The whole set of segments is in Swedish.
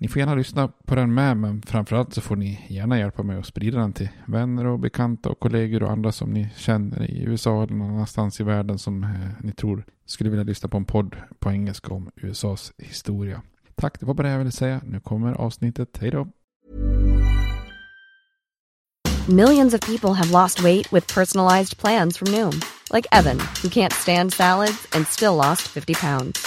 Ni får gärna lyssna på den med, men framförallt så får ni gärna hjälpa mig att sprida den till vänner och bekanta och kollegor och andra som ni känner i USA eller någon annanstans i världen som eh, ni tror skulle vilja lyssna på en podd på engelska om USAs historia. Tack, det var bara det jag ville säga. Nu kommer avsnittet. Hej då! Millions of people have lost weight with personalized plans from Noom. Like Evan, who can't stand salads and still lost 50 pounds.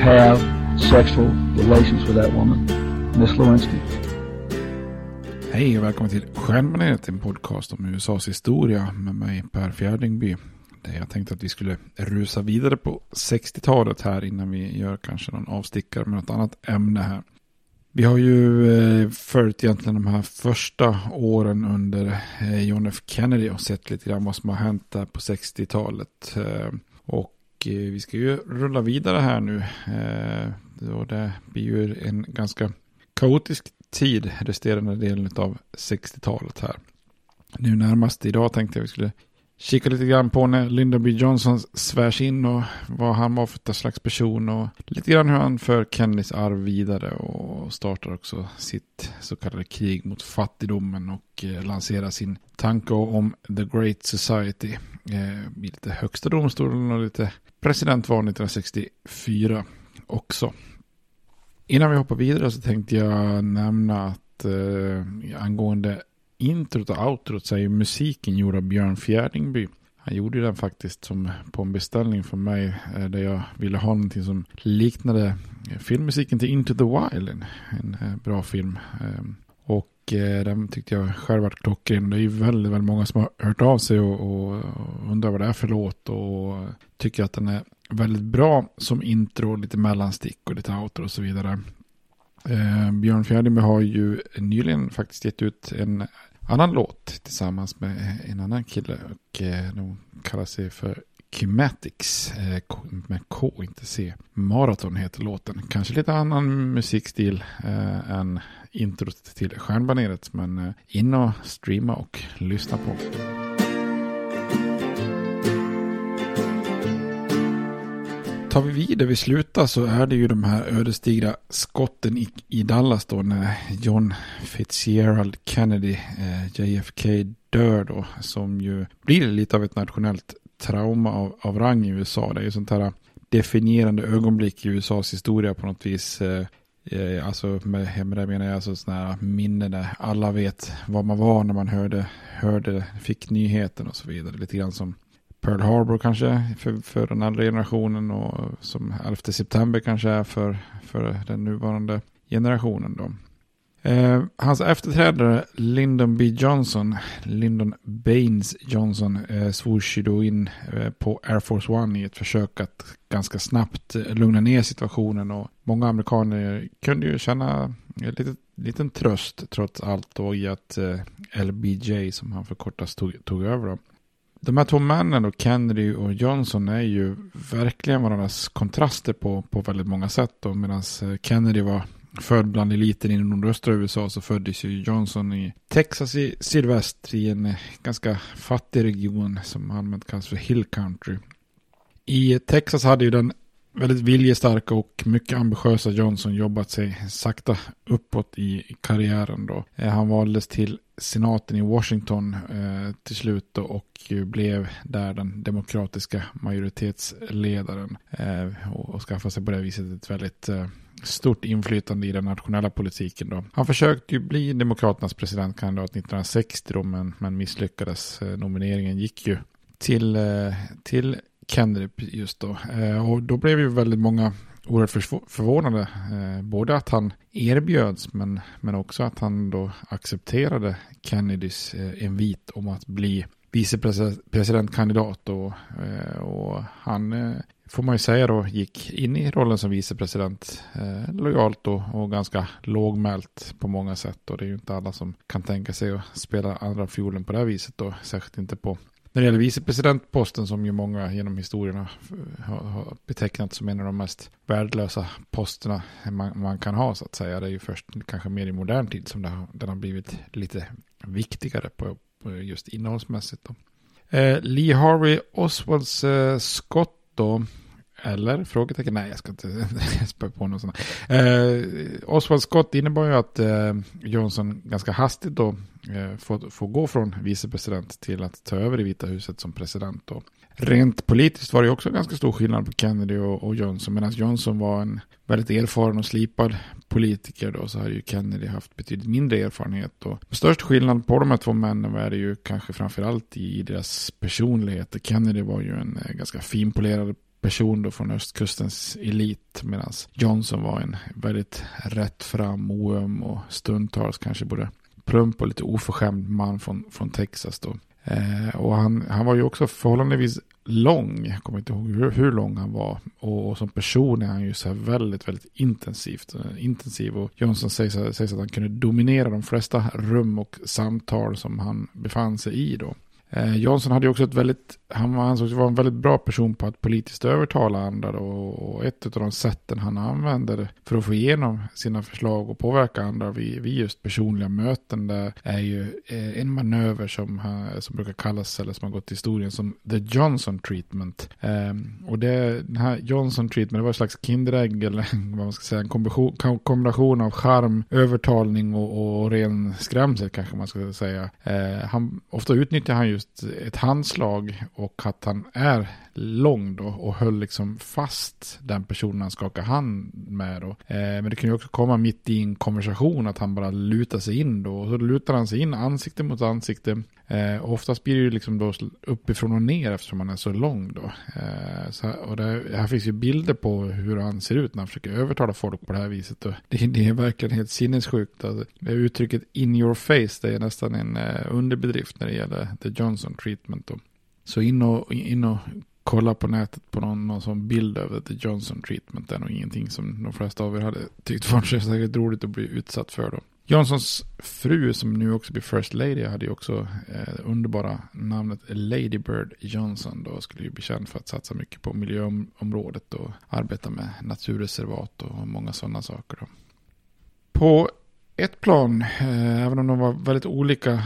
have sexual relations with that woman, Miss Lewinsky. Hej och välkommen till Stjärnmanet, en podcast om USAs historia med mig Per Fjärdingby. Där jag tänkte att vi skulle rusa vidare på 60-talet här innan vi gör kanske någon avstickare med något annat ämne här. Vi har ju eh, följt egentligen de här första åren under eh, John F Kennedy och sett lite grann vad som har hänt där på 60-talet. Eh, och Eh, vi ska ju rulla vidare här nu. Eh, och det blir ju en ganska kaotisk tid resterande delen av 60-talet här. Nu närmast idag tänkte jag vi skulle kika lite grann på när Lyndon B. Johnson svärs in och vad han var för slags person och lite grann hur han för Kennedys arv vidare och startar också sitt så kallade krig mot fattigdomen och eh, lanserar sin tanke om The Great Society eh, i lite högsta domstolen och lite presidentval 1964 också. Innan vi hoppar vidare så tänkte jag nämna att eh, angående introt och outrot så är ju musiken gjord av Björn Fjärdingby. Han gjorde den faktiskt som på en beställning från mig eh, där jag ville ha någonting som liknade eh, filmmusiken till Into the Wild. En, en eh, bra film. Ehm, och den tyckte jag själv var klockren. Det är ju väldigt, väldigt många som har hört av sig och, och, undrar vad det är för låt och tycker att den är väldigt bra som intro, lite mellanstick och lite outro och så vidare. Eh, Björn Fjärdingby har ju nyligen faktiskt gett ut en annan låt tillsammans med eh, en annan kille och eh, de kallar sig för Kymatics eh, med K, inte C. Maraton heter låten. Kanske lite annan musikstil eh, än introt till Stjärnbaneret. Men in och streama och lyssna på. Tar vi vid där vi slutar så är det ju de här ödesdigra skotten i, i Dallas då när John Fitzgerald Kennedy, eh, JFK, dör då. Som ju blir lite av ett nationellt trauma av, av rang i USA. Det är ju sånt här definierande ögonblick i USAs historia på något vis. Eh, eh, alltså med, med det menar jag alltså sådana här minnen där alla vet vad man var när man hörde, hörde, fick nyheten och så vidare. Lite grann som Pearl Harbor kanske för, för den andra generationen och som 11 september kanske är för, för den nuvarande generationen då. Eh, hans efterträdare Lyndon B. Johnson, Lyndon Baines Johnson, eh, svors ju då in eh, på Air Force One i ett försök att ganska snabbt eh, lugna ner situationen och många amerikaner kunde ju känna en liten, liten tröst trots allt då i att eh, LBJ som han förkortas tog, tog över då. De här två männen, då, Kennedy och Johnson, är ju verkligen varandras kontraster på, på väldigt många sätt. Medan eh, Kennedy var född bland eliten i nordöstra USA så föddes ju Johnson i Texas i sydväst i en eh, ganska fattig region som allmänt kallas för Hill Country. I Texas hade ju den väldigt viljestarka och mycket ambitiösa Johnson jobbat sig sakta uppåt i karriären då. Eh, han valdes till senaten i Washington eh, till slut då, och blev där den demokratiska majoritetsledaren eh, och, och skaffade sig på det viset ett väldigt eh, stort inflytande i den nationella politiken. Då. Han försökte ju bli Demokraternas presidentkandidat 1960 då, men, men misslyckades. Eh, nomineringen gick ju till, eh, till Kennedy just då. Eh, och då blev ju väldigt många oerhört förvånade. Eh, både att han erbjöds men, men också att han då accepterade Kennedys eh, invit om att bli vicepresidentkandidat. Och, och han får man ju säga då, gick in i rollen som vicepresident lojalt och, och ganska lågmält på många sätt. Och det är ju inte alla som kan tänka sig att spela andra fiolen på det här viset då, särskilt inte på när det gäller vicepresidentposten som ju många genom historierna eh, har, betecknat som en av de mest värdelösa posterna man, man, kan ha så att säga. Det är ju först kanske mer i modern tid som det har, den har blivit lite viktigare på, på just innehållsmässigt. Då. Eh, Lee Harvey Oswalds eh, Scott då eller? Frågetecken? Nej, jag ska inte spä på någon sån Eh, Oswald Scott innebar ju att eh, Johnson ganska hastigt då eh, får, får gå från vicepresident till att ta över i Vita huset som president. Då. Rent politiskt var det också ganska stor skillnad på Kennedy och, och Johnson. Medan Johnson var en väldigt erfaren och slipad politiker då så hade ju Kennedy haft betydligt mindre erfarenhet. Då. Störst skillnad på de här två männen är det ju kanske framförallt i deras personligheter. Kennedy var ju en eh, ganska finpolerad person då från östkustens elit medan Johnson var en väldigt rättfram, oöm och stundtals kanske både plump och lite oförskämd man från, från Texas då. Eh, och han, han var ju också förhållandevis lång, jag kommer inte ihåg hur, hur lång han var. Och, och, som person är han ju så här väldigt, väldigt intensivt, eh, intensiv. Och Johnson sägs, sägs att han kunde dominera de flesta rum och samtal som han befann sig i då. Eh, Johnson hade ju också ett väldigt, han ansågs vara en väldigt bra person på att politiskt övertala andra och ett av de sätten han använder för att få igenom sina förslag och påverka andra vid, vid just personliga möten där är ju eh, en manöver som, som brukar kallas eller som har gått till historien som the Johnson treatment. Eh, och det, den här Johnson treatment, det var ett slags kinderägg eller vad man ska säga, en kombination, kombination av charm, övertalning och, och ren skrämsel kanske man ska säga. Eh, han, ofta utnyttjar han ju just ett handslag och att han är lång då och höll liksom fast den personen han skakade hand med då. Eh, men det kan ju också komma mitt i en konversation att han bara lutar sig in då. Och så lutar han sig in ansikte mot ansikte. Eh, oftast blir det ju liksom då uppifrån och ner eftersom han är så lång då. Eh, så här, och det, här finns ju bilder på hur han ser ut när han försöker övertala folk på det här viset. Och det, det är verkligen helt sinnessjukt. Alltså, uttrycket in your face det är nästan en eh, underbedrift när det gäller the Johnson treatment. Då. Så in och, in och kolla på nätet på någon, någon sån bild över the Johnson treatment. Det är nog ingenting som de flesta av er hade tyckt var särskilt roligt att bli utsatt för då. Johnsons fru som nu också blir First Lady hade ju också eh, underbara namnet Lady Bird Johnson. Då skulle ju bli känd för att satsa mycket på miljöområdet och arbeta med naturreservat och många sådana saker. Då. På ett plan, eh, även om de var väldigt olika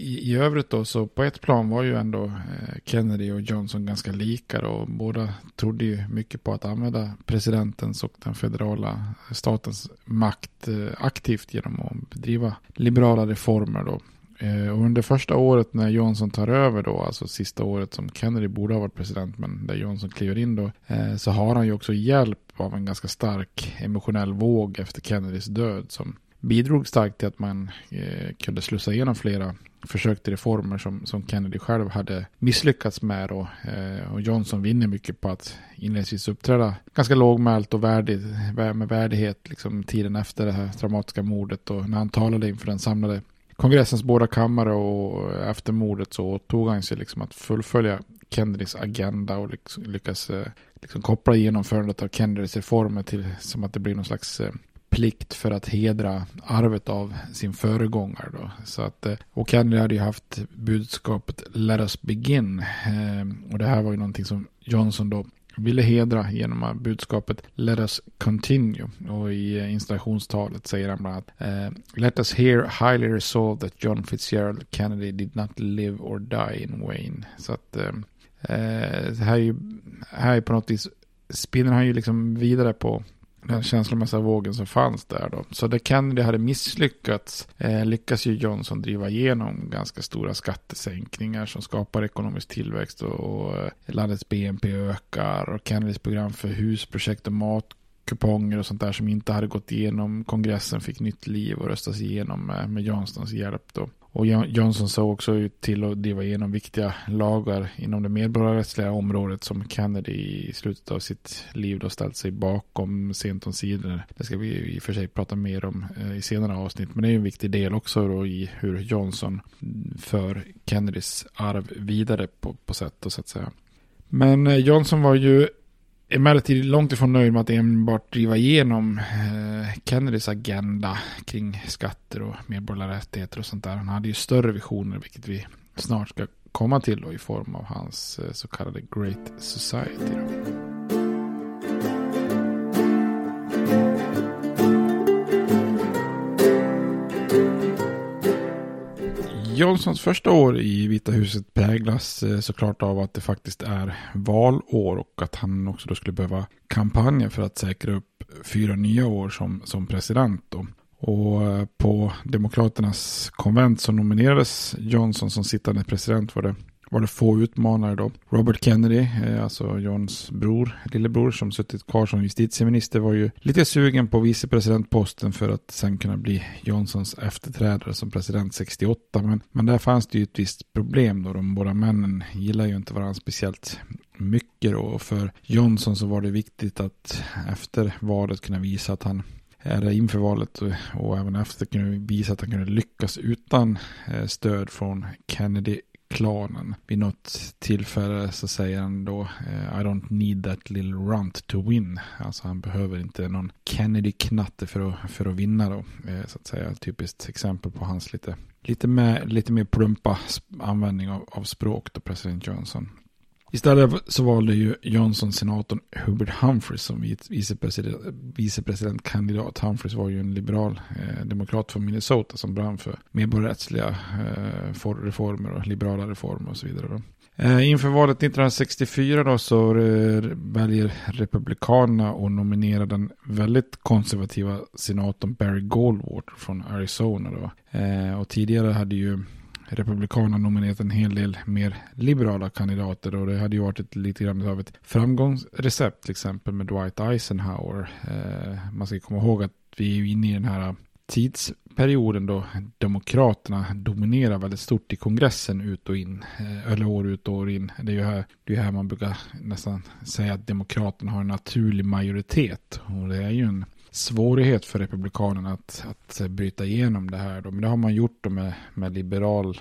i, i övrigt då, så på ett plan var ju ändå eh, Kennedy och Johnson ganska lika och båda trodde ju mycket på att använda presidentens och den federala statens makt eh, aktivt genom att bedriva liberala reformer då. Eh, och under första året när Johnson tar över då, alltså sista året som Kennedy borde ha varit president, men där Johnson kliver in då, så har han ju också hjälp av en ganska stark emotionell våg efter Kennedys död som bidrog starkt till att man eh, kunde slussa igenom flera försök till reformer som, som Kennedy själv hade misslyckats med. Då. Eh, och Johnson vinner mycket på att inledningsvis uppträda ganska lågmält och värdigt, med värdighet liksom, tiden efter det här dramatiska mordet. Och när han talade inför den samlade kongressens båda kammare och efter mordet så tog han sig liksom att fullfölja Kennedys agenda och lyckas eh, liksom koppla genomförandet av Kennedys reformer till som att det blir någon slags eh, plikt för att hedra arvet av sin föregångare. Då. Så att, eh, och Kennedy hade ju haft budskapet Let us begin. Eh, och det här var ju någonting som Johnson då ville hedra genom budskapet Let us continue. Och i eh, installationstalet säger han bland annat Let us here highly resolve that John Fitzgerald Kennedy did not live or die in Wayne. Så att det här är ju här är på något vis spinner han ju liksom vidare på den känslomässiga vågen som fanns där då. Så där Kennedy hade misslyckats eh, lyckas ju Johnson driva igenom ganska stora skattesänkningar som skapar ekonomisk tillväxt och, och eh, landets BNP ökar och Kennedys program för husprojekt och matkuponger och sånt där som inte hade gått igenom kongressen fick nytt liv och röstas igenom med, med Johnsons hjälp då. Och Johnson såg också till att driva igenom viktiga lagar inom det medborgarrättsliga området som Kennedy i slutet av sitt liv då ställt sig bakom sent om sidor. Det ska vi i och för sig prata mer om eh, i senare avsnitt. Men det är en viktig del också då i hur Johnson för Kennedys arv vidare på, på sätt och så att säga. Men eh, Johnson var ju emellertid långt ifrån nöjd med att enbart driva igenom eh, Kennedys agenda kring skatter och medborgerliga rättigheter och sånt där. Han hade ju större visioner, vilket vi snart ska komma till då, i form av hans eh, så kallade Great Society. Då. Johnsons första år i Vita huset präglas eh, såklart av att det faktiskt är valår och att han också då skulle behöva kampanja för att säkra upp fyra nya år som, som president. Då. Och eh, på Demokraternas konvent så nominerades Johnson som sittande president var det var det få utmanare då. Robert Kennedy, eh, alltså Johns bror, lillebror som suttit kvar som justitieminister var ju lite sugen på vicepresidentposten för att sen kunna bli Johnsons efterträdare som president 68. Men, men där fanns det ju ett visst problem då. De båda männen gillar ju inte varandra speciellt mycket då. Och för Johnson så var det viktigt att efter valet kunna visa att han eller inför valet och, och även efter kunde visa att han kunde lyckas utan eh, stöd från Kennedy klanen. Vid något tillfälle så säger han då eh, I don't need that little runt to win. Alltså han behöver inte någon Kennedy-knatte för att, för att vinna då. Eh, så att säga typiskt exempel på hans lite, lite, med, lite mer plumpa användning av, av språk då president Johnson. Istället så valde ju Johnson senatorn Hubert Humphreys som vicepresident, vicepresidentkandidat. Humphreys var ju en liberal eh, demokrat från Minnesota som brann för medborgarrättsliga eh, reformer och liberala reformer och så vidare. Då. Eh, inför valet 1964 då så väljer Republikanerna att nominera den väldigt konservativa senatorn Barry Goldwater från Arizona. Då. Eh, och tidigare hade ju Republikanerna nominerat en hel del mer liberala kandidater och det hade ju varit ett, lite grann av ett framgångsrecept till exempel med Dwight Eisenhower. Eh, man ska komma ihåg att vi är ju inne i den här tidsperioden då Demokraterna dominerar väldigt stort i kongressen ut och in. Eh, eller år ut och år in. Det är ju här, det är här man brukar nästan säga att Demokraterna har en naturlig majoritet. Och det är ju en svårighet för Republikanerna att, att bryta igenom det här. Då. Men det har man gjort då med, med liberal,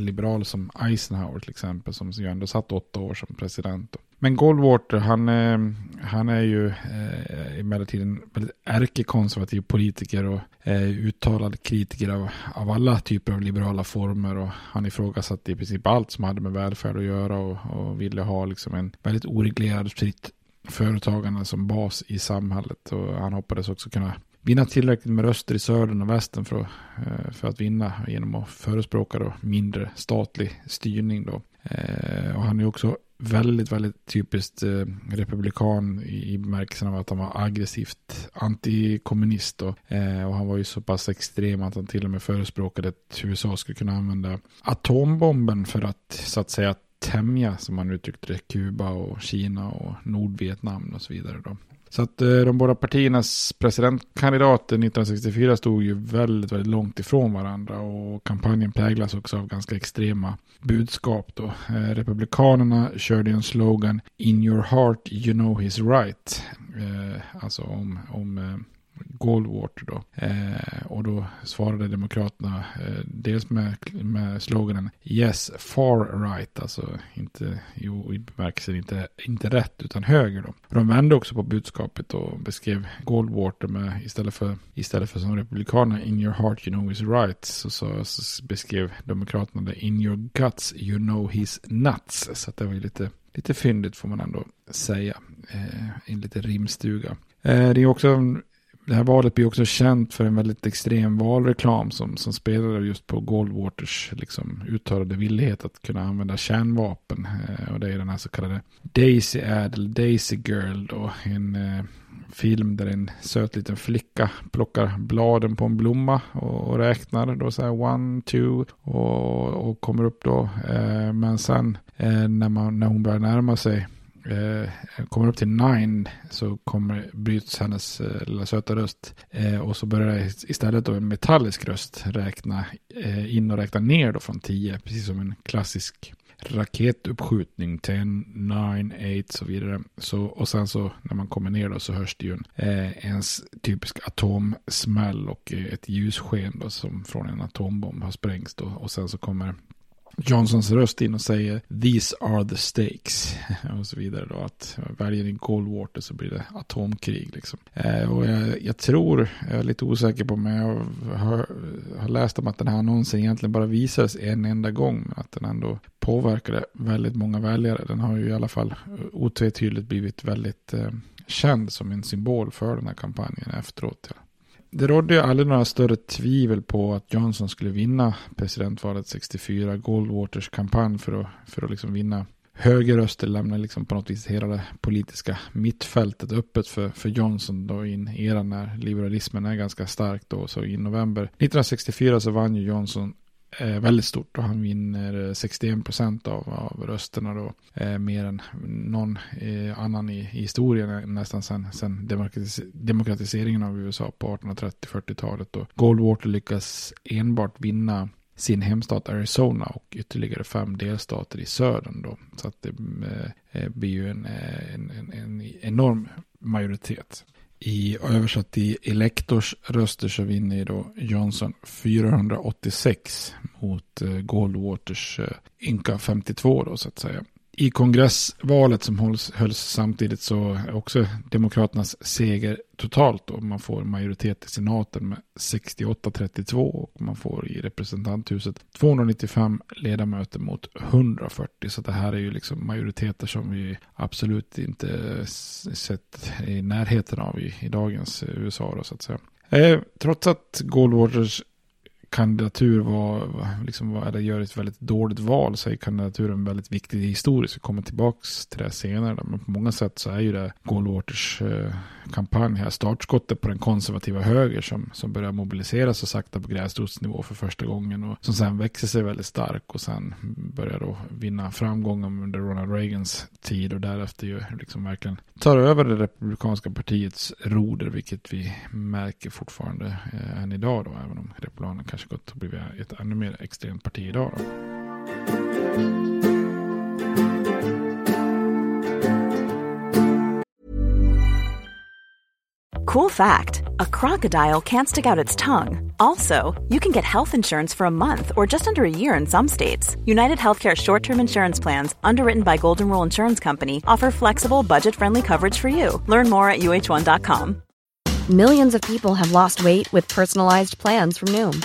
liberal som Eisenhower till exempel, som ju ändå satt åtta år som president. Då. Men Goldwater, han, eh, han är ju eh, emellertid en väldigt ärkekonservativ politiker och eh, uttalad kritiker av, av alla typer av liberala former. Och han ifrågasatte i princip allt som hade med välfärd att göra och, och ville ha liksom en väldigt oreglerad fritt företagarna som bas i samhället. Och han hoppades också kunna vinna tillräckligt med röster i södern och västern för, att, för att vinna genom att förespråka då mindre statlig styrning. Då. Eh, och han är också väldigt, väldigt typiskt eh, republikan i, i bemärkelsen av att han var aggressivt antikommunist. Då. och han var ju så pass extrem att han till och med förespråkade att USA skulle kunna använda atombomben för att så att säga tämja, som man uttryckte det, Kuba och Kina och Nordvietnam och så vidare. Då. Så att eh, de båda partiernas presidentkandidater 1964 stod ju väldigt, väldigt långt ifrån varandra och kampanjen präglas också av ganska extrema budskap då. Eh, republikanerna körde en slogan In your heart you know he's right. Eh, alltså om, om Goldwater då. Eh, och då svarade Demokraterna eh, dels med, med sloganen Yes, far right. Alltså inte jo, i bemärkelsen inte, inte rätt utan höger då. De vände också på budskapet och beskrev Goldwater med istället för, istället för som Republikanerna In your heart you know his right. Så, så, så beskrev Demokraterna det In your guts you know he's nuts. Så det var ju lite lite fyndigt får man ändå säga. Eh, en lite rimstuga. Eh, det är också det här valet blir också känt för en väldigt extrem valreklam som, som spelade just på Goldwaters liksom, uttalade villighet att kunna använda kärnvapen. Eh, och det är den här så kallade Daisy Ad, Daisy Girl då. En eh, film där en söt liten flicka plockar bladen på en blomma och, och räknar då så här one, two och, och kommer upp då. Eh, men sen eh, när, man, när hon börjar närma sig eh, kommer upp till nine så kommer, bryts hennes eh, lilla söta röst. Eh, och så börjar istället då en metallisk röst räkna eh, in och räkna ner då från tio. Precis som en klassisk raketuppskjutning. 10, 9, 8 så vidare. Så, och sen så när man kommer ner då så hörs det ju en eh, ens typisk atomsmäll och eh, ett ljussken då som från en atombomb har sprängts då. Och sen så kommer Johnsons röst in och säger These are the stakes. och så vidare då. Att väljer ni Goldwater så blir det atomkrig liksom. Eh, och jag, jag, tror, jag är lite osäker på men jag har, har läst om att den här annonsen egentligen bara visades en enda gång. Men att den ändå påverkade väldigt många väljare. Den har ju i alla fall otvetydigt blivit väldigt eh, känd som en symbol för den här kampanjen efteråt. Ja det rådde ju aldrig några större tvivel på att Johnson skulle vinna presidentvalet 64. Goldwaters kampanj för att, för att liksom vinna högerröster lämnar liksom på något vis hela det politiska mittfältet öppet för, för Johnson då i en era när liberalismen är ganska stark då. Så i november 1964 så vann ju Johnson Eh, väldigt stort och han vinner eh, 61 procent av, av rösterna då. Eh, mer än någon eh, annan i, i, historien eh, nästan sen, sen demokratis demokratiseringen av USA på 1830-40-talet. Goldwater lyckas enbart vinna sin hemstat Arizona och ytterligare fem delstater i södern då. Så att det eh, blir ju en, en, en, en enorm majoritet. I översatt i elektors röster så vinner ju då Johnson 486 mot eh, Goldwaters eh, ynka 52 då så att säga i kongressvalet som hålls, hölls samtidigt så är också Demokraternas seger totalt och man får majoritet i senaten med 68-32 och man får i representanthuset 295 ledamöter mot 140 så det här är ju liksom majoriteter som vi absolut inte sett i närheten av i, i dagens eh, USA då, så att säga. Eh, trots att Goldwaters kandidatur var, liksom var, eller gör ett väldigt dåligt val så är kandidaturen väldigt viktig historiskt. Vi kommer tillbaka till det senare. Men på många sätt så är ju det Goldwaters eh, kampanj här startskottet på den konservativa höger som, som börjar mobilisera så sakta på gräsrotsnivå för första gången och som sen växer sig väldigt stark och sen börjar då vinna framgångar under Ronald Reagans tid och därefter ju liksom verkligen tar över det republikanska partiets roder vilket vi märker fortfarande eh, än idag då även om republikanerna kanske kanske gått och blivit ett ännu mer extremt parti idag. Då. Cool fact a crocodile can't stick out its tongue. Also, you can get health insurance for a month or just under a year in some states. United Healthcare short term insurance plans, underwritten by Golden Rule Insurance Company, offer flexible, budget friendly coverage for you. Learn more at uh1.com. Millions of people have lost weight with personalized plans from Noom,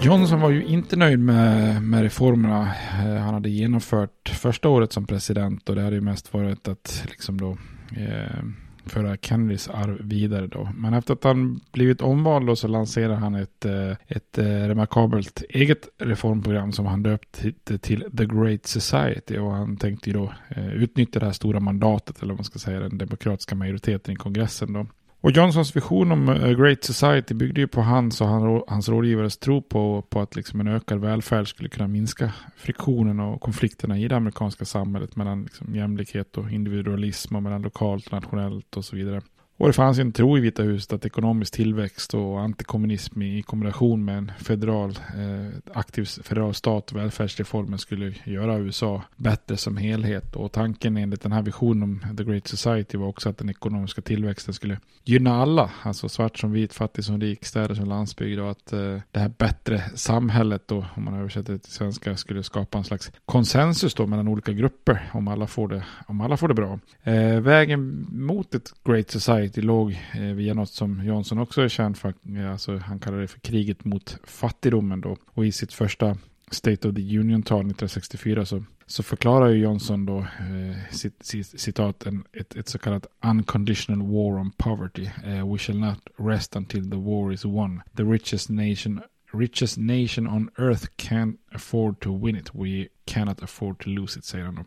Johnson var ju inte nöjd med, med reformerna eh, han hade genomfört första året som president och det hade ju mest varit att liksom då eh, föra Kennedys arv vidare då. Men efter att han blivit omvald då så lanserade han ett, eh, ett eh, remarkabelt eget reformprogram som han döpte till The Great Society och han tänkte ju då eh, utnyttja det här stora mandatet eller vad man ska säga den demokratiska majoriteten i kongressen då. Och Johnsons vision om A Great Society byggde ju på hans och hans rådgivares tro på, på att liksom en ökad välfärd skulle kunna minska friktionen och konflikterna i det amerikanska samhället mellan liksom jämlikhet och individualism och mellan lokalt och nationellt och så vidare. Och det fanns en tro i Vita huset att ekonomisk tillväxt och antikommunism i kombination med en federal, eh, aktiv federal stat och välfärdsreformen skulle göra USA bättre som helhet. Och tanken enligt den här visionen om The Great Society var också att den ekonomiska tillväxten skulle gynna alla, alltså svart som vit, fattig som rik, städer som landsbygd och att eh, det här bättre samhället då, om man översätter det till svenska, skulle skapa en slags konsensus då mellan olika grupper om alla får det, om alla får det bra. Eh, vägen mot ett Great Society riktigt låg eh, via något som Johnson också är känd för. Eh, alltså, han kallar det för kriget mot fattigdomen då. Och i sitt första State of the Union-tal 1964 så, så förklarar ju Johnson då eh, cit, cit, citat en, ett, ett så kallat unconditional war on poverty. Eh, we shall not rest until the war is won. The richest nation richest nation on earth can't afford to win it. We cannot afford to lose it, säger han då.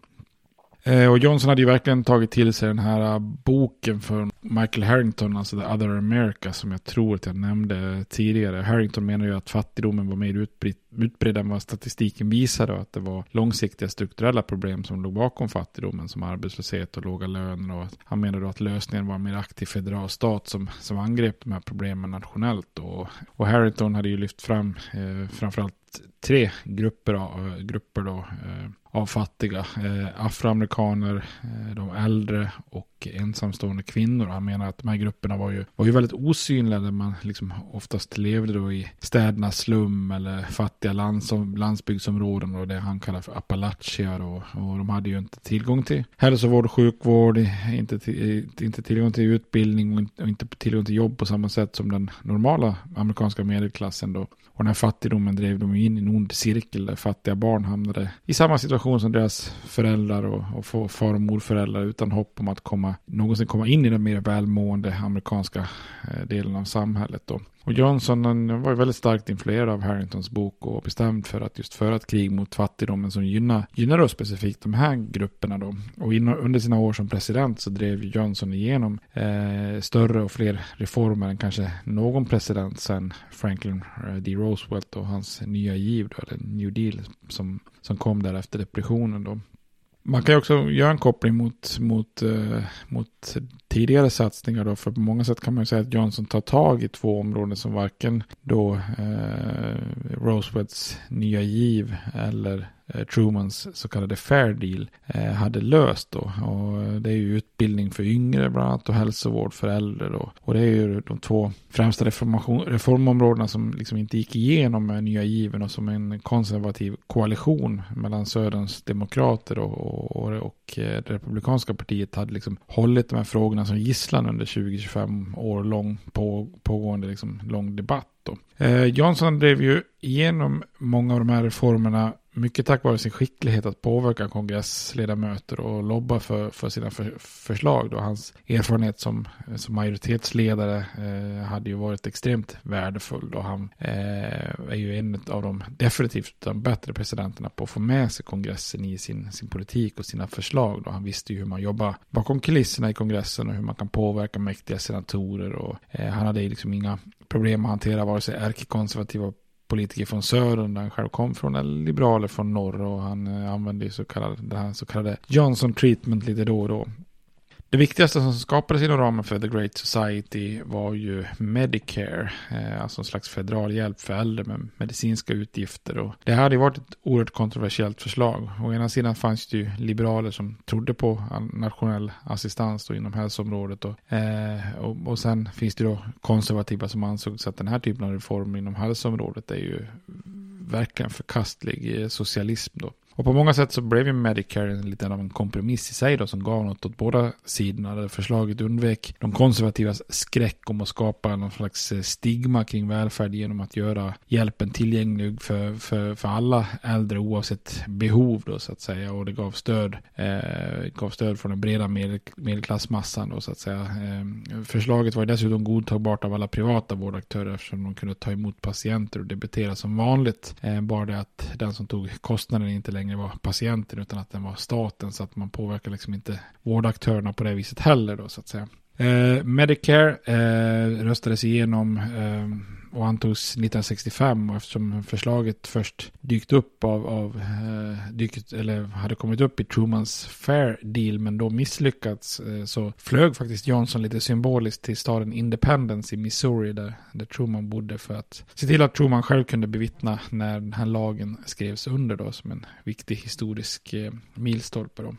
Eh, och Johnson hade ju verkligen tagit till sig den här eh, boken från Michael Harrington, alltså The Other America, som jag tror att jag nämnde tidigare. Harrington menar ju att fattigdomen var mer utbredd, utbredd än vad statistiken visade och att det var långsiktiga strukturella problem som låg bakom fattigdomen, som arbetslöshet och låga löner. Och han menar då att lösningen var en mer aktiv federal stat som, som angrep de här problemen nationellt. Och, och Harrington hade ju lyft fram eh, framförallt tre grupper, av, eh, grupper då, eh, av fattiga. Eh, afroamerikaner, eh, de äldre och ensamstående kvinnor. Han menar att de här grupperna var ju, var ju väldigt osynliga där man liksom oftast levde då i städernas slum eller fattiga lands, landsbygdsområden och det han kallar för Appalachia då. Och de hade ju inte tillgång till hälsovård och sjukvård, inte, till, inte tillgång till utbildning och inte, och inte tillgång till jobb på samma sätt som den normala amerikanska medelklassen då. Och den här fattigdomen drev dem in i en ond cirkel där fattiga barn hamnade i samma situation som deras föräldrar och, och far och morföräldrar utan hopp om att komma någonsin komma in i den mer välmående amerikanska eh, delen av samhället. Då. Och Johnson var ju väldigt starkt influerad av Harringtons bok och bestämd för att just föra ett krig mot fattigdomen som gynnar, gynnar då specifikt de här grupperna då. Och in, under sina år som president så drev Johnson igenom eh, större och fler reformer än kanske någon president sedan Franklin eh, D. Roosevelt och hans nya giv då, eller New Deal som, som kom där efter depressionen då. Man kan ju också göra en koppling mot, mot, eh, mot tidigare satsningar då, för på många sätt kan man ju säga att Johnson tar tag i två områden som varken då eh, Rosewoods nya giv eller Eh, Trumans så kallade Fair Deal eh, hade löst då. Och eh, det är ju utbildning för yngre bland annat och hälsovård för äldre då. Och det är ju de två främsta reformområdena som liksom inte gick igenom med nya given och som en konservativ koalition mellan Söderns demokrater och, och, och det republikanska partiet hade liksom hållit de här frågorna som gisslan under 20-25 år lång på, pågående liksom lång debatt. Då. Eh, Johnson drev ju igenom många av de här reformerna mycket tack vare sin skicklighet att påverka kongressledamöter och lobba för, för sina för, förslag. Då. Hans erfarenhet som, som majoritetsledare eh, hade ju varit extremt värdefull. Då. Han eh, är ju en av de definitivt de bättre presidenterna på att få med sig kongressen i sin, sin politik och sina förslag. Då. Han visste ju hur man jobbar bakom kulisserna i kongressen och hur man kan påverka mäktiga senatorer. Och, eh, han hade liksom inga problem att hantera vare sig ärkekonservativa politiker från södern där han själv kom från, eller liberaler från norr och han eh, använde så kallade, det här så kallade Johnson treatment lite då och då. Det viktigaste som skapades inom ramen för The Great Society var ju Medicare, eh, alltså en slags federal hjälp för äldre med medicinska utgifter. Och det hade ju varit ett oerhört kontroversiellt förslag. Å ena sidan fanns det ju liberaler som trodde på nationell assistans då inom hälsoområdet. Och, eh, och, och sen finns det då konservativa som ansåg att den här typen av reformer inom hälsoområdet är ju verkligen förkastlig socialism då. Och på många sätt så blev ju Medicare en av en kompromiss i sig då som gav något åt båda sidorna. Där förslaget undvek de konservativas skräck om att skapa någon slags eh, stigma kring välfärd genom att göra hjälpen tillgänglig för, för, för alla äldre oavsett behov då så att säga. Och det gav stöd, eh, gav stöd från den breda medel, medelklassmassan då så att säga. Eh, förslaget var dessutom godtagbart av alla privata vårdaktörer eftersom de kunde ta emot patienter och debitera som vanligt. Eh, bara det att den som tog kostnaden inte längre var patienten utan att den var staten så att man påverkar liksom inte vårdaktörerna på det viset heller då så att säga. Eh, Medicare eh, röstades igenom eh, och antogs 1965 och eftersom förslaget först dykt upp av, av eh, dykt, eller hade kommit upp i Trumans Fair Deal men då misslyckats eh, så flög faktiskt Johnson lite symboliskt till staden Independence i Missouri där, där Truman bodde för att se till att Truman själv kunde bevittna när den här lagen skrevs under då som en viktig historisk eh, milstolpe då.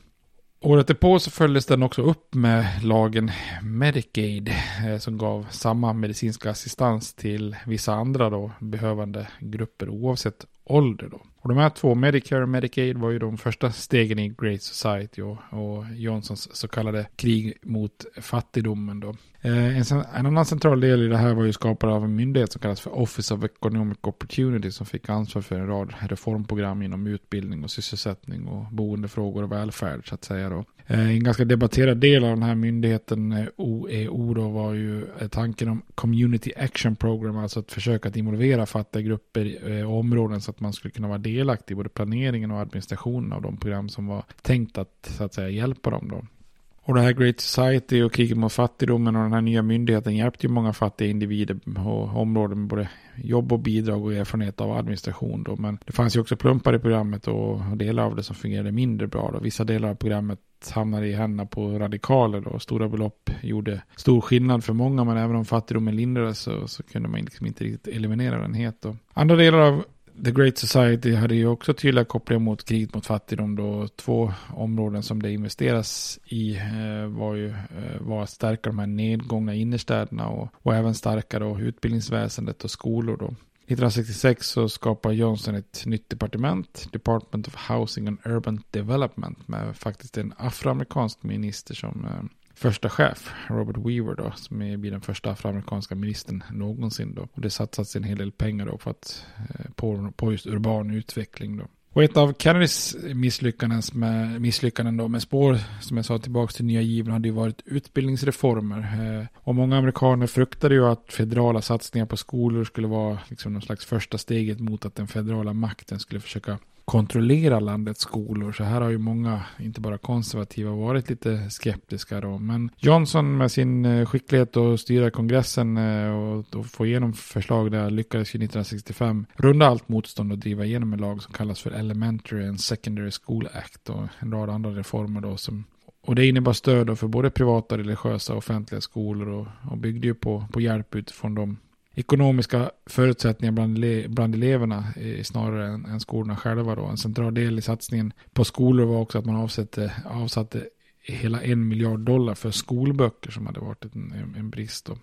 Året därpå så följdes den också upp med lagen Medicaid eh, som gav samma medicinska assistans till vissa andra då behövande grupper oavsett ålder då. Och de här två, Medicare och Medicaid, var ju de första stegen i Great Society och, och Johnsons så kallade krig mot fattigdomen då. Eh, en, en, annan central del i det här var ju skapad av en myndighet som kallas för Office of Economic Opportunity som fick ansvar för en rad reformprogram inom utbildning och sysselsättning och boendefrågor och välfärd så att säga då. Eh, en ganska debatterad del av den här myndigheten eh, OEO då var ju eh, tanken om Community Action Program, alltså att försöka att involvera fattiga grupper eh, och områden så att man skulle kunna vara del delaktig i både planeringen och administrationen av de program som var tänkt att, så att säga, hjälpa dem. Då. Och det här Great Society och kriget mot fattigdomen och den här nya myndigheten hjälpte ju många fattiga individer och områden med både jobb och bidrag och erfarenhet av administration. Då. Men det fanns ju också plumpar i programmet och delar av det som fungerade mindre bra. Då. Vissa delar av programmet hamnade i händerna på radikaler då. Stora belopp gjorde stor skillnad för många men även om fattigdomen lindrades så, så kunde man liksom inte riktigt eliminera den helt. Då. Andra delar av The Great Society hade ju också tydliga kopplingar mot kriget mot fattigdom då två områden som det investeras i eh, var ju eh, var att stärka de här nedgångna innerstäderna och, och även stärka då utbildningsväsendet och skolor då. 1966 så skapar Johnson ett nytt departement, Department of Housing and Urban Development, med faktiskt en afroamerikansk minister som eh, första chef, Robert Weaver då, som blir den första afroamerikanska ministern någonsin då. Och det satsats en hel del pengar då på, att, eh, på, på just urban utveckling då. Och ett av Kennedys misslyckanden med, misslyckanden då med spår, som jag sa tillbaka till nya given, hade ju varit utbildningsreformer. Eh, och många amerikaner fruktade ju att federala satsningar på skolor skulle vara liksom någon slags första steget mot att den federala makten skulle försöka kontrollera landets skolor. Så här har ju många, inte bara konservativa, varit lite skeptiska då. Men Johnson med sin eh, skicklighet att styra kongressen eh, och, få igenom förslag där lyckades ju 1965 runda allt motstånd och driva igenom en lag som kallas för Elementary and Secondary School Act och en rad andra reformer då som och det innebar stöd för både privata, religiösa och offentliga skolor och, och byggde ju på, på hjälp utifrån de ekonomiska förutsättningar bland, bland eleverna snarare än, än skolorna själva. Då. En central del i satsningen på skolor var också att man avsatte, avsatte hela en miljard dollar för skolböcker som hade varit en, en brist. Då.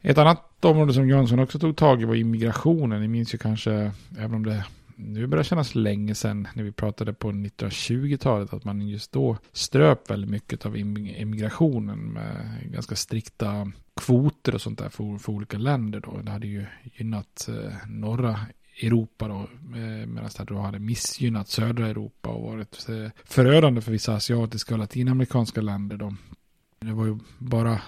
Ett annat område som Johnson också tog tag i var immigrationen. Ni minns ju kanske, även om det nu börjar kännas länge sedan när vi pratade på 1920-talet att man just då ströp väldigt mycket av immigrationen med ganska strikta kvoter och sånt där för, för olika länder då. Det hade ju gynnat eh, norra Europa då. Eh, medan det då hade missgynnat södra Europa och varit eh, förödande för vissa asiatiska och latinamerikanska länder då. Det var ju bara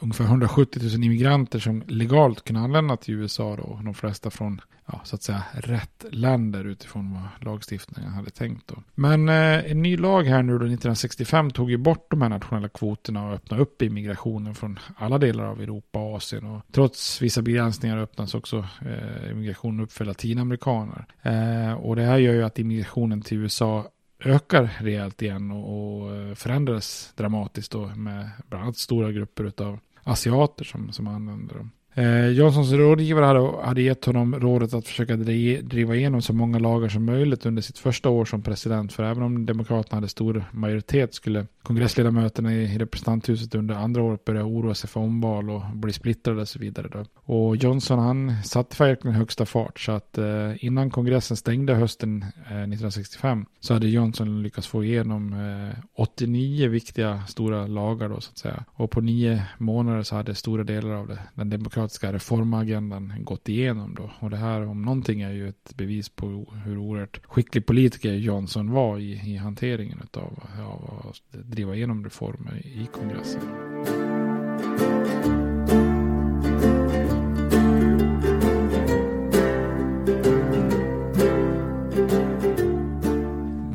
ungefär 170 000 immigranter som legalt kunde anlända till USA då. De flesta från, ja, så att säga, rätt länder utifrån vad lagstiftningen hade tänkt då. Men eh, en ny lag här nu då 1965 tog ju bort de här nationella kvoterna och öppnade upp immigrationen från alla delar av Europa och Asien. Och trots vissa begränsningar öppnas också eh, immigrationen upp för latinamerikaner. Eh, och det här gör ju att immigrationen till USA ökar rejält igen och, och eh, förändras dramatiskt då med bland annat stora grupper av asiater som, som använder dem. Eh, Johnsons rådgivare hade, hade gett honom rådet att försöka driva igenom så många lagar som möjligt under sitt första år som president. För även om Demokraterna hade stor majoritet skulle kongressledamöterna i representanthuset under andra året börja oroa sig för omval och bli splittrade och så vidare. Då. Och Johnson han satte verkligen högsta fart så att eh, innan kongressen stängde hösten eh, 1965 så hade Johnson lyckats få igenom eh, 89 viktiga stora lagar då så att säga. Och på nio månader så hade stora delar av det, den demokratiska reformagendan gått igenom då. Och det här om någonting är ju ett bevis på hur oerhört skicklig politiker Johnson var i, i hanteringen av, av driva igenom reformer i kongressen.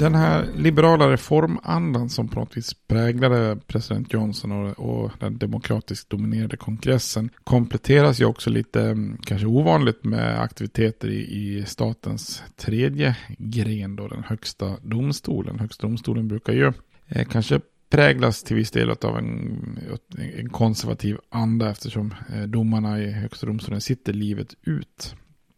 Den här liberala reformandan som på något vis präglade president Johnson och, och, den demokratiskt dominerade kongressen kompletteras ju också lite, mm, kanske ovanligt, med aktiviteter i, i statens tredje gren, då den högsta domstolen. Högsta domstolen brukar ju eh, kanske präglas till viss del av en, en konservativ anda eftersom eh, domarna i högsta domstolen sitter livet ut.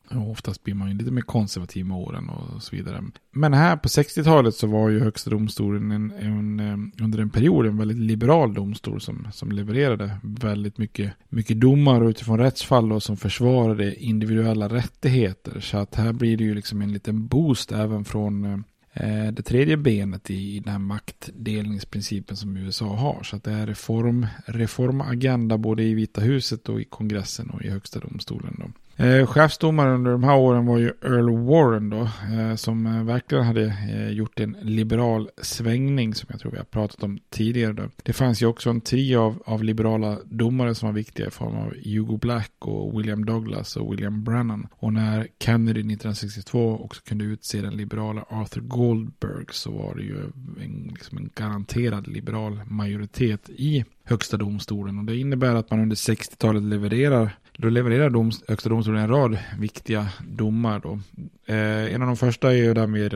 Och oftast blir man ju lite mer konservativ med åren och så vidare. Men här på 60-talet så var ju högsta domstolen en, en, eh, under en period en väldigt liberal domstol som, som levererade väldigt mycket, mycket domar utifrån rättsfall och som försvarade individuella rättigheter. Så att här blir det ju liksom en liten boost även från eh, det tredje benet i den här maktdelningsprincipen som USA har. Så att det är reform, reformagenda både i Vita huset och i kongressen och i högsta domstolen. Då. Eh, chefsdomare under de här åren var ju Earl Warren då, eh, som eh, verkligen hade eh, gjort en liberal svängning som jag tror vi har pratat om tidigare. Då. Det fanns ju också en trio av, av liberala domare som var viktiga i form av Hugo Black och William Douglas och William Brennan. Och när Kennedy 1962 också kunde utse den liberala Arthur Goldberg så var det ju en, liksom en garanterad liberal majoritet i högsta domstolen. Och det innebär att man under 60-talet levererar då levererar doms, Högsta domstolen en rad viktiga domar. Då. Eh, en av de första är ju den vi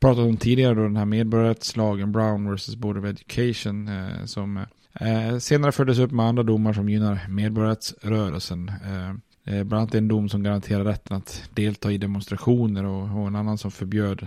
pratat om tidigare, då, den här medborgarrättslagen Brown vs. Board of Education, eh, som eh, senare följdes upp med andra domar som gynnar medborgarrättsrörelsen. Eh, eh, Bland annat en dom som garanterar rätten att delta i demonstrationer och, och en annan som förbjöd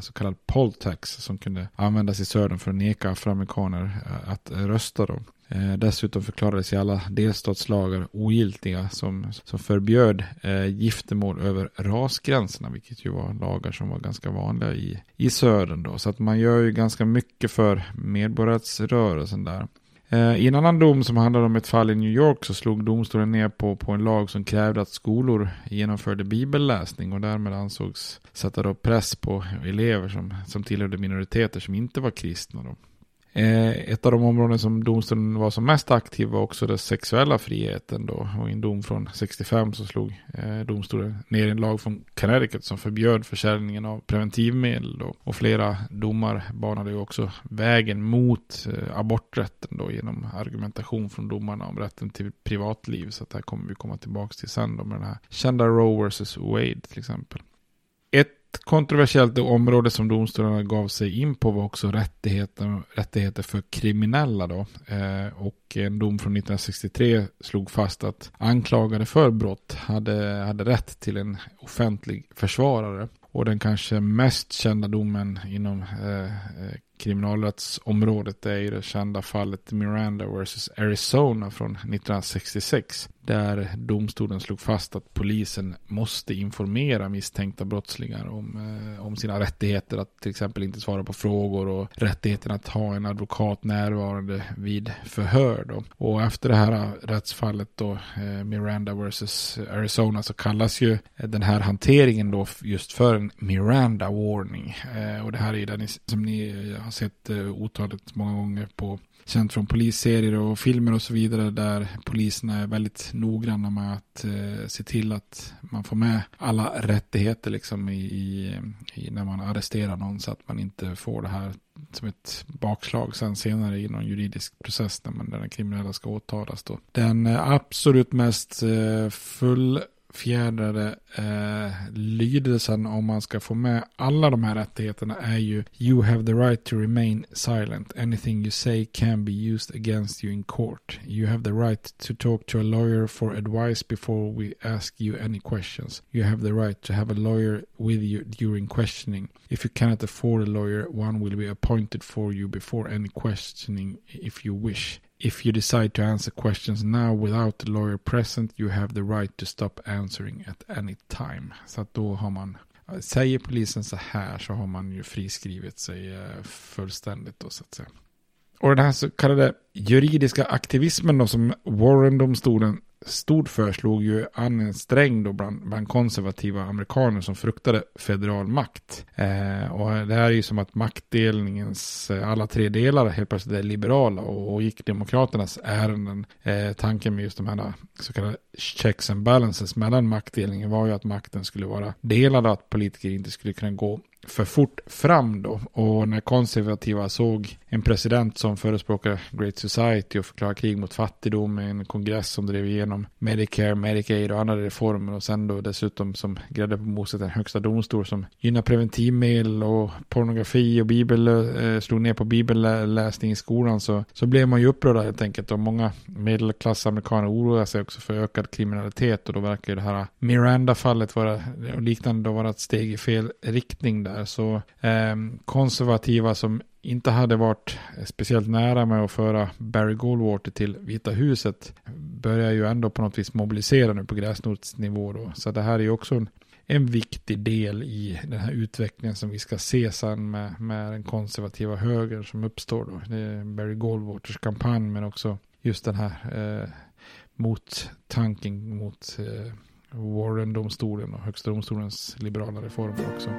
så kallad poll tax som kunde användas i södern för att neka afroamerikaner eh, att rösta. Då. Eh, dessutom förklarades i alla delstatslagar ogiltiga som, som förbjöd eh, giftermål över rasgränserna, vilket ju var lagar som var ganska vanliga i, i södern då. Så att man gör ju ganska mycket för medborgarrättsrörelsen där. Eh, I en annan dom som handlade om ett fall i New York så slog domstolen ner på, på en lag som krävde att skolor genomförde bibelläsning och därmed ansågs sätta då press på elever som, som tillhörde minoriteter som inte var kristna. Då. Eh, ett av de områden som domstolen var som mest aktiv var också den sexuella friheten då. Och i en dom från 65 så slog eh, domstolen ner en lag från Connecticut som förbjöd försäljningen av preventivmedel då. Och flera domar banade ju också vägen mot eh, aborträtten då genom argumentation från domarna om rätten till privatliv. Så att det här kommer vi komma tillbaka till sen då med den här kända Roe vs. Wade till exempel. Ett kontroversiellt område som domstolarna gav sig in på var också rättigheter, rättigheter för kriminella. Då. Eh, och en dom från 1963 slog fast att anklagade för brott hade, hade rätt till en offentlig försvarare. Och den kanske mest kända domen inom eh, eh kriminalrättsområdet är ju det kända fallet Miranda vs Arizona från 1966. Där domstolen slog fast att polisen måste informera misstänkta brottslingar om, eh, om sina rättigheter att till exempel inte svara på frågor och rättigheten att ha en advokat närvarande vid förhör. Då. Och efter det här rättsfallet då, eh, Miranda vs Arizona, så kallas ju den här hanteringen då just för en Miranda warning. Eh, och det här är ju den som ni eh, har sett eh, otaligt många gånger på känt från polisserier och filmer och så vidare där poliserna är väldigt noggranna med att eh, se till att man får med alla rättigheter liksom i, i, när man arresterar någon så att man inte får det här som ett bakslag sen senare i någon juridisk process när, man, där den kriminella ska åtalas. Då. Den eh, absolut mest eh, full fjädrade eh, lydelsen om man ska få med alla de här rättigheterna är ju You have the right to remain silent. Anything you say can be used against you in court. You have the right to talk to a lawyer for advice before we ask you any questions. You have the right to have a lawyer with you during questioning. If you cannot afford a lawyer, one will be appointed for you before any questioning if you wish. If you decide to answer questions now without the lawyer present you have the right to stop answering at any time. Så att då har man, säger polisen så här så har man ju friskrivit sig eh, fullständigt då så att säga. Och den här så kallade juridiska aktivismen då som Warren-domstolen stod för slog ju an en sträng då bland, bland konservativa amerikaner som fruktade federal makt. Eh, och det här är ju som att maktdelningens eh, alla tre delar helt plötsligt är liberala och, och gick demokraternas ärenden. Eh, tanken med just de här eh, så kallade checks and balances mellan maktdelningen var ju att makten skulle vara delad och att politiker inte skulle kunna gå för fort fram då. Och när konservativa såg en president som förespråkar Great Society och förklarar krig mot fattigdom, en kongress som drev igenom Medicare, Medicaid och andra reformer och sen då dessutom som grädde på moset en högsta domstol som gynnar preventivmedel och pornografi och bibel, eh, slog ner på bibelläsning i skolan så, så blev man ju upprörd helt enkelt och många medelklassamerikaner oroar sig också för ökad kriminalitet och då verkar ju det här Miranda-fallet vara och liknande då vara ett steg i fel riktning där så eh, konservativa som inte hade varit speciellt nära med att föra Barry Goldwater till Vita huset börjar ju ändå på något vis mobilisera nu på gräsrotsnivå då. Så det här är ju också en, en viktig del i den här utvecklingen som vi ska se sen med, med den konservativa höger som uppstår då. Det är Barry Goldwaters kampanj men också just den här eh, mot tanken mot eh, Warren-domstolen och högsta domstolens liberala reformer också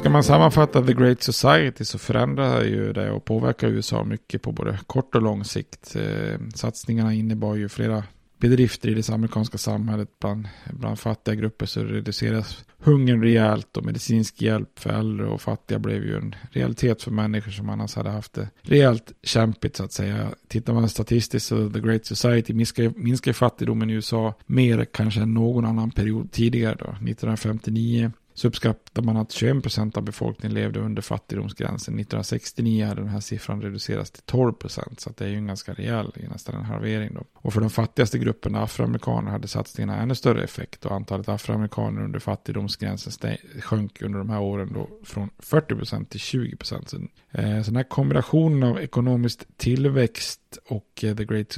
ska man sammanfatta The Great Society så förändrar ju det och påverkar USA mycket på både kort och lång sikt. Eh, satsningarna innebar ju flera bedrifter i det amerikanska samhället bland, bland fattiga grupper så reduceras hungern rejält och medicinsk hjälp för äldre och fattiga blev ju en realitet för människor som annars hade haft det rejält kämpigt så att säga. Tittar man statistiskt så The Great Society minskar, minskar fattigdomen i USA mer kanske än någon annan period tidigare då. 1959 så uppskattar man att 21% av befolkningen levde under fattigdomsgränsen. 1969 hade den här siffran reducerats till 12%, så det är ju en ganska rejäl, nästan en halvering då. Och för de fattigaste grupperna, afroamerikaner, hade satsningarna ännu större effekt och antalet afroamerikaner under fattigdomsgränsen sjönk under de här åren då från 40% till 20%. Eh, så den här kombinationen av ekonomisk tillväxt och eh, The Great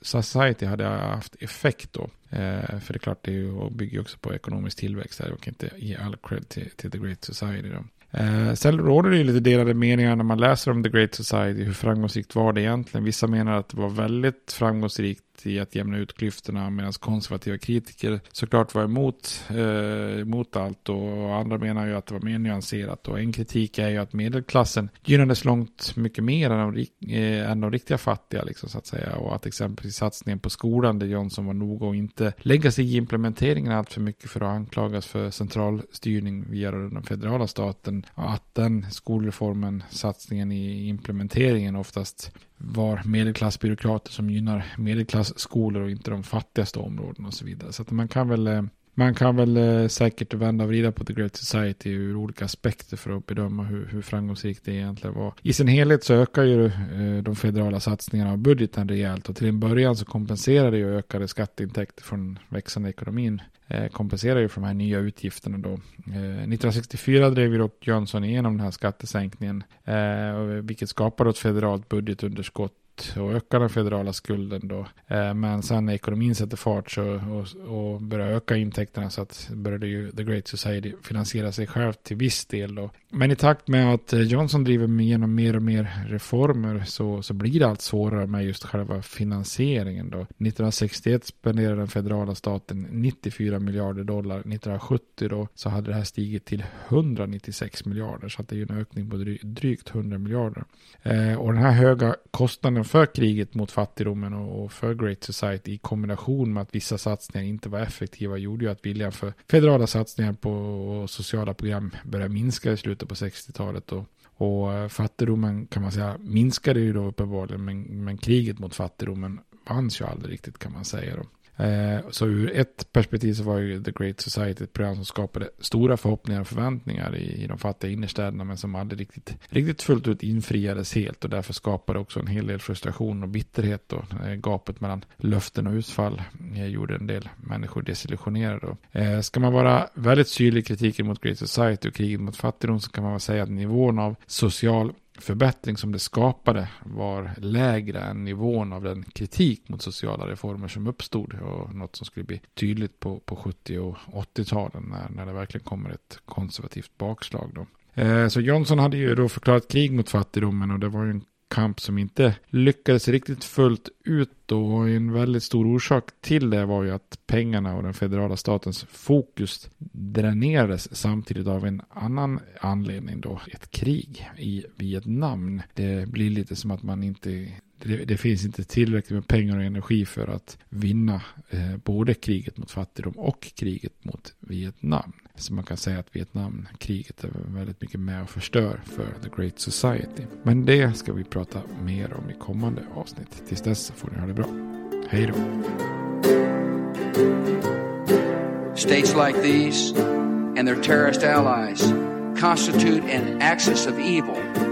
Society hade haft effekt då. Eh, för det är klart, det bygger ju, också på ekonomisk tillväxt här. Jag kan inte ge all cred till, till The Great Society. Då. Eh, sen råder det ju lite delade meningar när man läser om The Great Society. Hur framgångsrikt var det egentligen? Vissa menar att det var väldigt framgångsrikt i att jämna ut klyftorna medan konservativa kritiker såklart var emot, eh, emot allt. Och andra menar ju att det var mer nyanserat. Och en kritik är ju att medelklassen gynnades långt mycket mer än de, eh, än de riktiga fattiga liksom så att säga. Och att exempelvis satsningen på skolan där Johnson var noga och inte lägga sig i implementeringen allt för mycket för att anklagas för centralstyrning via den federala staten. Att den skolreformen, satsningen i implementeringen oftast var medelklassbyråkrater som gynnar medelklassskolor och inte de fattigaste områdena och så vidare. Så att man kan väl, eh, man kan väl eh, säkert vända och vrida på The Great Society ur olika aspekter för att bedöma hur, hur framgångsrikt det egentligen var. I sin helhet så ökar ju eh, de federala satsningarna av budgeten rejält och till en början så kompenserar ju ökade skatteintäkter från växande ekonomin Eh, kompenserar ju för de här nya utgifterna då. Eh, 1964 drev ju dock Johnson igenom den här skattesänkningen, eh, vilket skapade ett federalt budgetunderskott och öka den federala skulden då. Eh, men sen när ekonomin sätter fart så, och, och börjar öka intäkterna så att började ju The Great Society finansiera sig själv till viss del då. Men i takt med att eh, Johnson driver igenom mer och mer reformer så, så blir det allt svårare med just själva finansieringen då. 1961 spenderade den federala staten 94 miljarder dollar. 1970 då så hade det här stigit till 196 miljarder så att det är ju en ökning på drygt 100 miljarder. Eh, och den här höga kostnaden för kriget mot fattigdomen och för Great Society i kombination med att vissa satsningar inte var effektiva gjorde ju att viljan för federala satsningar på sociala program började minska i slutet på 60-talet. Och, och eh, fattigdomen kan man säga minskade ju då uppenbarligen men, men kriget mot fattigdomen vanns ju aldrig riktigt kan man säga. Då. Eh, så ur ett perspektiv så var ju The Great Society ett program som skapade stora förhoppningar och förväntningar i, i de fattiga innerstäderna men som aldrig riktigt, riktigt fullt ut infriades helt och därför skapade också en hel del frustration och bitterhet och eh, gapet mellan löften och utfall eh, gjorde en del människor desillusionerade. Eh, ska man vara väldigt syrlig i kritiken mot Great Society och kriget mot fattigdom så kan man väl säga att nivån av social förbättring som det skapade var lägre än nivån av den kritik mot sociala reformer som uppstod och något som skulle bli tydligt på, på 70 och 80-talen när, när det verkligen kommer ett konservativt bakslag. Då. Eh, så Johnson hade ju då förklarat krig mot fattigdomen och det var ju en kamp som inte lyckades riktigt fullt ut och en väldigt stor orsak till det var ju att pengarna och den federala statens fokus dränerades samtidigt av en annan anledning då, ett krig i Vietnam. Det blir lite som att man inte det, det, finns inte tillräckligt med pengar och energi för att vinna eh, både kriget mot fattigdom och kriget mot Vietnam. Så man kan säga att Vietnamkriget är väldigt mycket med och förstör för The Great Society. Men det ska vi prata mer om i kommande avsnitt. Tills dess får ni ha det bra. Hej då! States like these and their terrorist allies constitute an axis of evil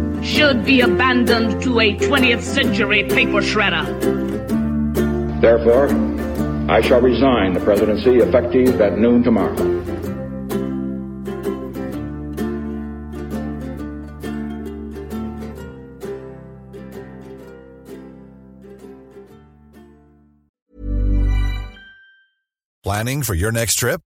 should be abandoned to a 20th century paper shredder. Therefore, I shall resign the presidency effective at noon tomorrow. Planning for your next trip?